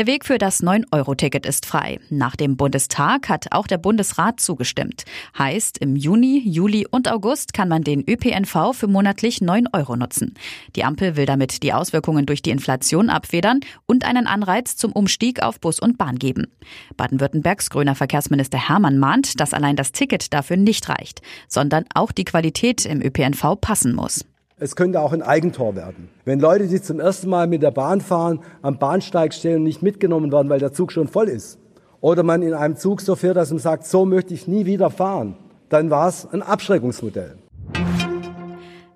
Der Weg für das 9-Euro-Ticket ist frei. Nach dem Bundestag hat auch der Bundesrat zugestimmt. Heißt, im Juni, Juli und August kann man den ÖPNV für monatlich 9 Euro nutzen. Die Ampel will damit die Auswirkungen durch die Inflation abfedern und einen Anreiz zum Umstieg auf Bus und Bahn geben. Baden-Württembergs grüner Verkehrsminister Hermann mahnt, dass allein das Ticket dafür nicht reicht, sondern auch die Qualität im ÖPNV passen muss. Es könnte auch ein Eigentor werden. Wenn Leute, die zum ersten Mal mit der Bahn fahren, am Bahnsteig stehen und nicht mitgenommen werden, weil der Zug schon voll ist, oder man in einem Zug so fährt, dass man sagt, so möchte ich nie wieder fahren, dann war es ein Abschreckungsmodell.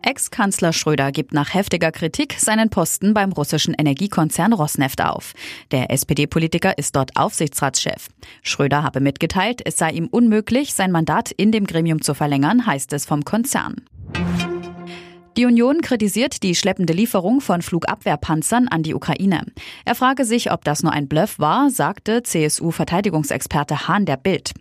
Ex-Kanzler Schröder gibt nach heftiger Kritik seinen Posten beim russischen Energiekonzern Rosneft auf. Der SPD-Politiker ist dort Aufsichtsratschef. Schröder habe mitgeteilt, es sei ihm unmöglich, sein Mandat in dem Gremium zu verlängern, heißt es vom Konzern. Die Union kritisiert die schleppende Lieferung von Flugabwehrpanzern an die Ukraine. Er frage sich, ob das nur ein Bluff war, sagte CSU-Verteidigungsexperte Hahn der Bild.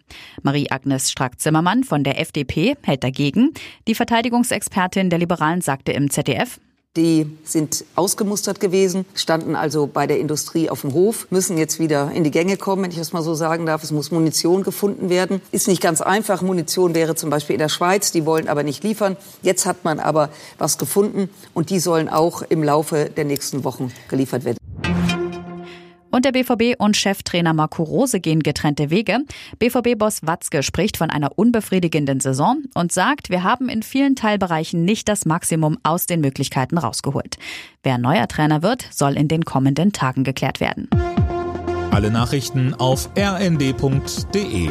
Marie-Agnes Strack-Zimmermann von der FDP hält dagegen. Die Verteidigungsexpertin der Liberalen sagte im ZDF, die sind ausgemustert gewesen, standen also bei der Industrie auf dem Hof, müssen jetzt wieder in die Gänge kommen, wenn ich das mal so sagen darf. Es muss Munition gefunden werden. Ist nicht ganz einfach. Munition wäre zum Beispiel in der Schweiz, die wollen aber nicht liefern. Jetzt hat man aber was gefunden und die sollen auch im Laufe der nächsten Wochen geliefert werden. Und der BVB und Cheftrainer Marco Rose gehen getrennte Wege. BVB-Boss Watzke spricht von einer unbefriedigenden Saison und sagt, wir haben in vielen Teilbereichen nicht das Maximum aus den Möglichkeiten rausgeholt. Wer neuer Trainer wird, soll in den kommenden Tagen geklärt werden. Alle Nachrichten auf rnd.de